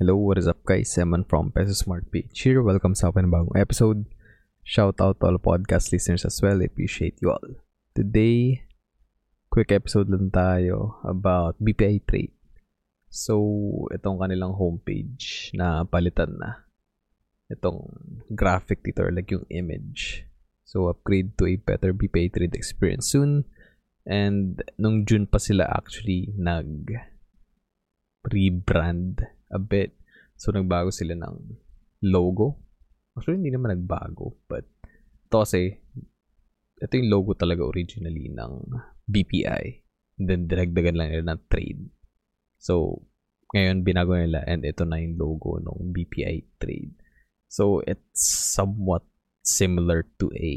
Hello, what is up guys? Eman from Peso Smart Page here. Welcome sa akin bagong episode. Shout out to all podcast listeners as well. I appreciate you all. Today, quick episode lang tayo about BPI Trade. So, itong kanilang homepage na palitan na. Itong graphic dito like yung image. So, upgrade to a better BPI Trade experience soon. And nung June pa sila actually nag rebrand a bit. So, nagbago sila ng logo. Actually, hindi naman nagbago. But, ito kasi, ito yung logo talaga originally ng BPI. And then, dinagdagan lang nila ng trade. So, ngayon, binago nila and ito na yung logo ng BPI trade. So, it's somewhat similar to a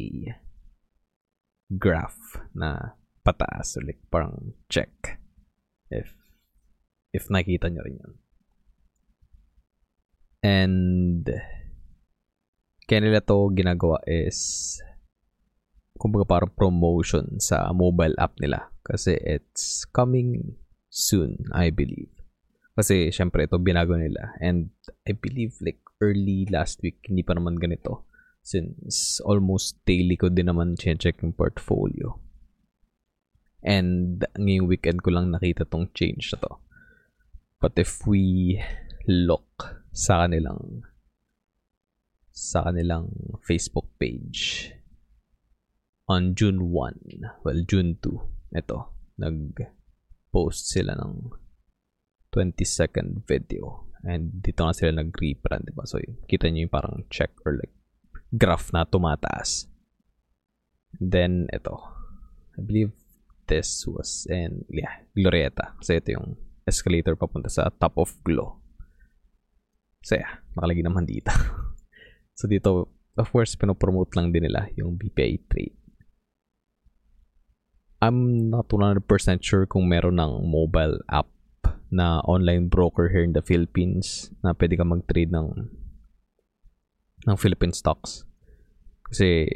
graph na pataas like parang check if if nakita nyo rin yun. And kaya nila to ginagawa is kumbaga parang promotion sa mobile app nila kasi it's coming soon, I believe. Kasi syempre ito binago nila and I believe like early last week hindi pa naman ganito since almost daily ko din naman check yung portfolio. And ngayong weekend ko lang nakita tong change na to. But if we look sa kanilang sa kanilang Facebook page on June 1, well June 2, ito, nag-post sila ng 20 second video and dito nga sila nag-rebrand, diba? So, kita nyo yung parang check or like graph na tumataas. Then, ito. I believe this was in, yeah, Glorieta. Kasi ito yung escalator papunta sa top of Glow. So yeah, nakalagay naman dito. so dito, of course, pinopromote lang din nila yung BPI trade. I'm not 100% sure kung meron ng mobile app na online broker here in the Philippines na pwede ka mag-trade ng ng Philippine stocks. Kasi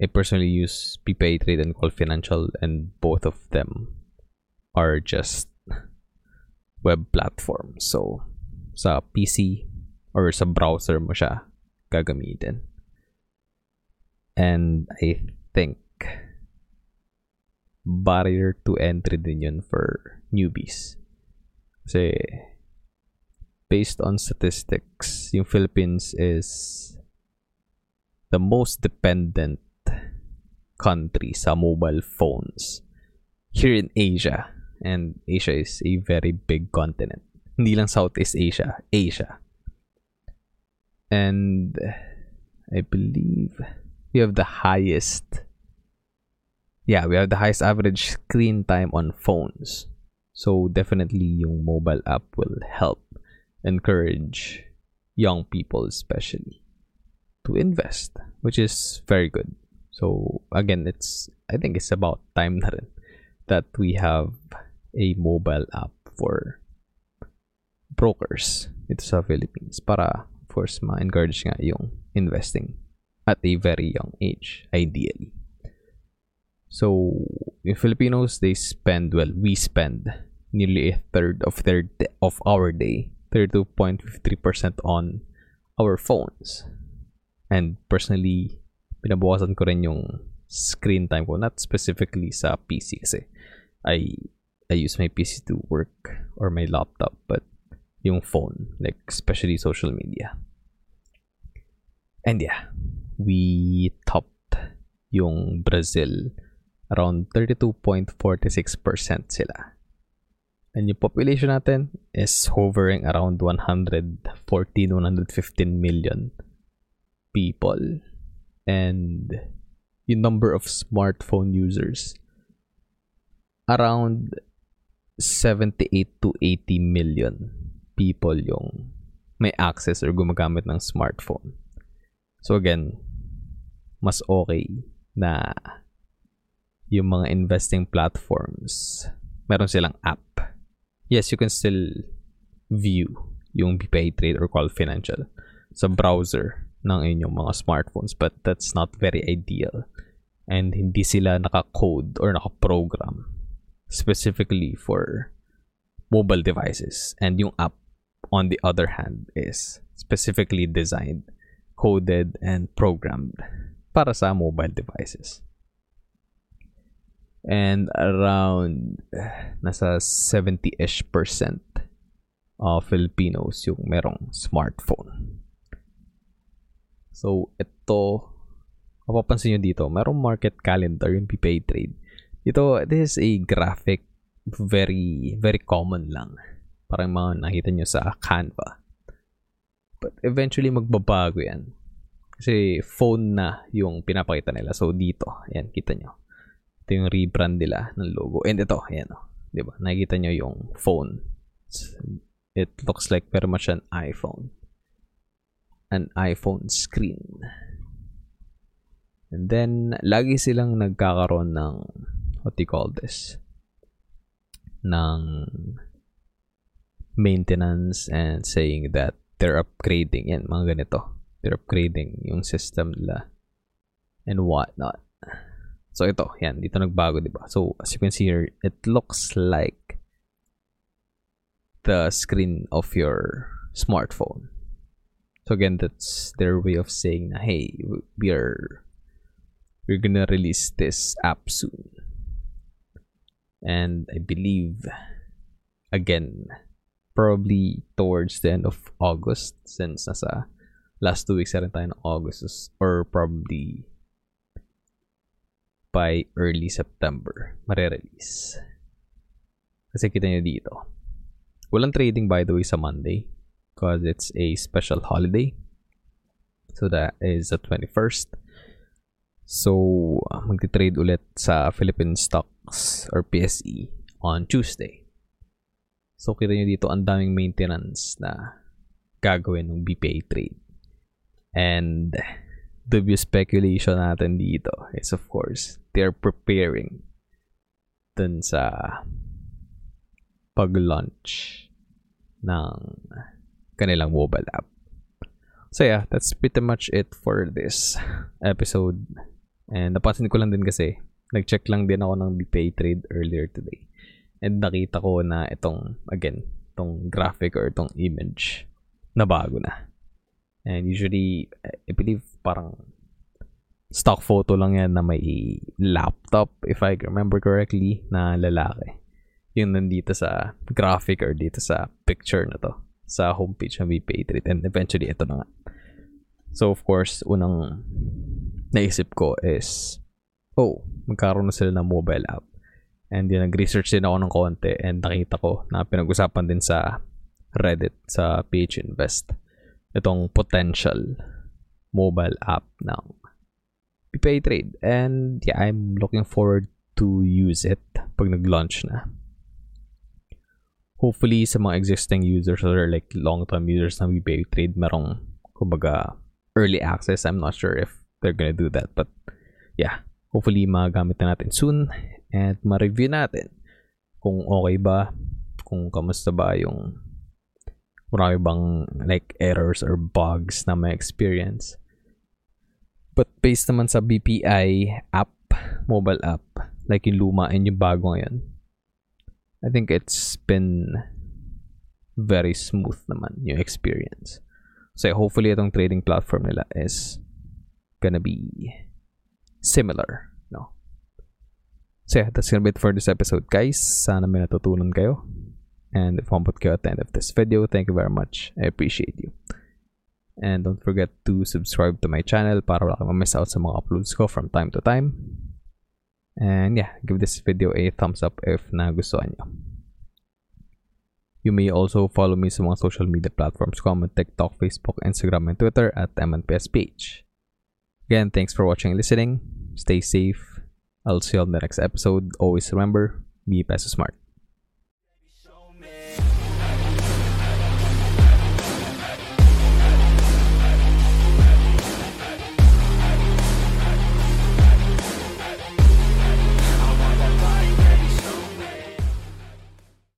I personally use BPI Trade and Call Financial and both of them are just web platforms. So, sa PC or sa browser mo siya gagamitin. And I think barrier to entry din yun for newbies. Kasi based on statistics, yung Philippines is the most dependent country sa mobile phones here in Asia. And Asia is a very big continent. Hindi lang Southeast Asia, Asia. And I believe we have the highest yeah, we have the highest average screen time on phones. So definitely yung mobile app will help encourage young people especially to invest, which is very good. So again, it's I think it's about time na that we have a mobile app for brokers ito sa Philippines para of course ma-encourage nga yung investing at a very young age ideally. So, in Filipinos, they spend, well, we spend nearly a third of their of our day, 32.53% on our phones. And personally, pinabawasan ko rin yung screen time ko, not specifically sa PC kasi I I use my PC to work or my laptop, but yung phone, like especially social media. And yeah, we topped yung Brazil around 32.46% sila. And yung population natin is hovering around 114, 115 million people. And yung number of smartphone users around 78 to 80 million people yung may access or gumagamit ng smartphone. So again, mas okay na yung mga investing platforms, meron silang app. Yes, you can still view yung BPay Trade or Call Financial sa browser ng inyong mga smartphones but that's not very ideal and hindi sila naka-code or naka-program specifically for mobile devices and yung app on the other hand, is specifically designed, coded, and programmed para sa mobile devices. And around nasa 70-ish percent of Filipinos yung merong smartphone. So, ito, mapapansin nyo dito, merong market calendar yung PPA trade. Ito, this is a graphic very, very common lang. Parang mga nakita nyo sa Canva. But eventually, magbabago yan. Kasi phone na yung pinapakita nila. So, dito, ayan, kita nyo. Ito yung rebrand nila ng logo. And ito, ayan. Oh, diba? Nakikita nyo yung phone. It looks like very much an iPhone. An iPhone screen. And then, lagi silang nagkakaroon ng, what do you call this? ng maintenance and saying that they're upgrading yan, mga ganito they're upgrading yung system nila and whatnot. So ito, yan, dito nagbago, di ba? So as you can see here, it looks like the screen of your smartphone. So again, that's their way of saying na, hey, we are we're gonna release this app soon. And I believe again, probably towards the end of August since nasa last two weeks na rin tayo ng August or probably by early September mare-release. Kasi kita nyo dito. Walang trading by the way sa Monday because it's a special holiday. So that is the 21st. So magti-trade ulit sa Philippine Stocks or PSE on Tuesday. So kita nyo dito ang daming maintenance na gagawin ng BPA trade. And the speculation natin dito is of course, they're preparing dun sa pag-launch ng kanilang mobile app. So yeah, that's pretty much it for this episode. And napansin ko lang din kasi, nag-check lang din ako ng BPay trade earlier today. And nakita ko na itong, again, itong graphic or itong image na bago na. And usually, I believe parang stock photo lang yan na may laptop, if I remember correctly, na lalaki. Yung nandito sa graphic or dito sa picture na to sa homepage ng VPA And eventually, ito na nga. So, of course, unang naisip ko is, oh, magkaroon na sila ng mobile app. And yun, nag-research din ako ng konti and nakita ko na pinag-usapan din sa Reddit, sa PH Invest itong potential mobile app ng PPay Trade. And yeah, I'm looking forward to use it pag nag-launch na. Hopefully, sa mga existing users or like long-term users ng PPay Trade, merong, kumbaga, early access. I'm not sure if they're gonna do that. But yeah, hopefully, magamit na natin soon and ma-review natin kung okay ba, kung kamusta ba yung marami bang like errors or bugs na may experience. But based naman sa BPI app, mobile app, like yung luma and yung bago ngayon, I think it's been very smooth naman yung experience. So hopefully itong trading platform nila is gonna be similar, no? So yeah, that's gonna be it for this episode, guys. Sana may natutunan kayo. And if umabot kayo at the end of this video, thank you very much. I appreciate you. And don't forget to subscribe to my channel para wala kang miss out sa mga uploads ko from time to time. And yeah, give this video a thumbs up if nagustuhan nyo. You may also follow me sa mga social media platforms ko TikTok, Facebook, Instagram, and Twitter at MNPSPH. Again, thanks for watching and listening. Stay safe. I'll see you on the next episode. Always remember, be peso smart.